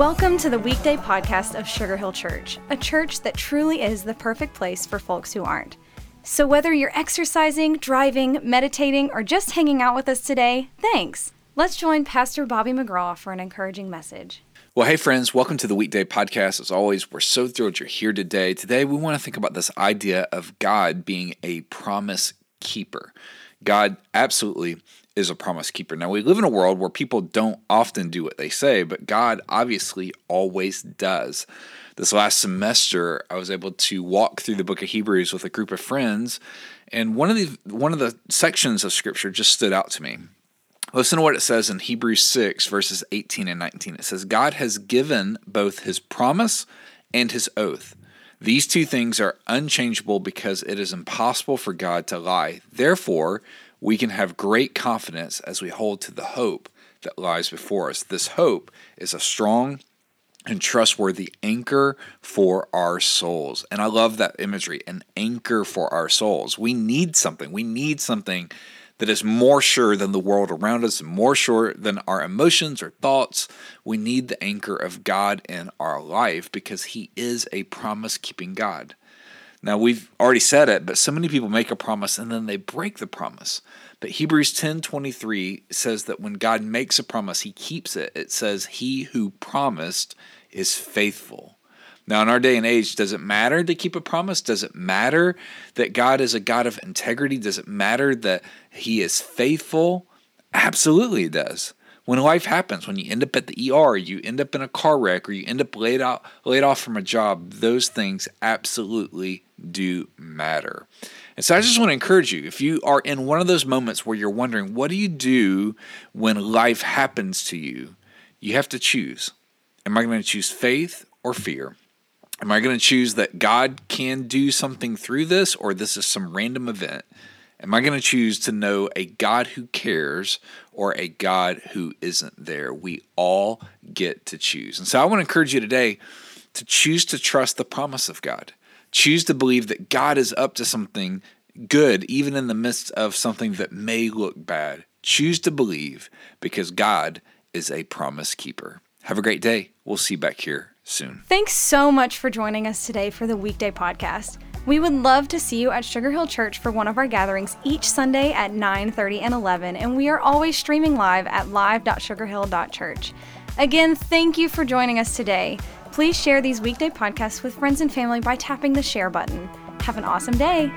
Welcome to the weekday podcast of Sugar Hill Church, a church that truly is the perfect place for folks who aren't. So, whether you're exercising, driving, meditating, or just hanging out with us today, thanks. Let's join Pastor Bobby McGraw for an encouraging message. Well, hey, friends, welcome to the weekday podcast. As always, we're so thrilled you're here today. Today, we want to think about this idea of God being a promise keeper. God absolutely is a promise keeper. Now, we live in a world where people don't often do what they say, but God obviously always does. This last semester, I was able to walk through the book of Hebrews with a group of friends, and one of the one of the sections of scripture just stood out to me. Listen to what it says in Hebrews 6, verses 18 and 19. It says, God has given both his promise and his oath. These two things are unchangeable because it is impossible for God to lie. Therefore, we can have great confidence as we hold to the hope that lies before us. This hope is a strong and trustworthy anchor for our souls. And I love that imagery an anchor for our souls. We need something. We need something that is more sure than the world around us, more sure than our emotions or thoughts. We need the anchor of God in our life because He is a promise keeping God. Now, we've already said it, but so many people make a promise and then they break the promise. But Hebrews 10 23 says that when God makes a promise, He keeps it. It says, He who promised is faithful. Now, in our day and age, does it matter to keep a promise? Does it matter that God is a God of integrity? Does it matter that He is faithful? Absolutely, it does. When life happens, when you end up at the ER, you end up in a car wreck, or you end up laid out, laid off from a job, those things absolutely do matter. And so I just want to encourage you if you are in one of those moments where you're wondering, what do you do when life happens to you? You have to choose. Am I going to choose faith or fear? Am I going to choose that God can do something through this or this is some random event? Am I going to choose to know a God who cares or a God who isn't there? We all get to choose. And so I want to encourage you today to choose to trust the promise of God. Choose to believe that God is up to something good, even in the midst of something that may look bad. Choose to believe because God is a promise keeper. Have a great day. We'll see you back here soon. Thanks so much for joining us today for the weekday podcast. We would love to see you at Sugar Hill Church for one of our gatherings each Sunday at 9:30 and 11, and we are always streaming live at live.sugarhill.church. Again, thank you for joining us today. Please share these weekday podcasts with friends and family by tapping the share button. Have an awesome day.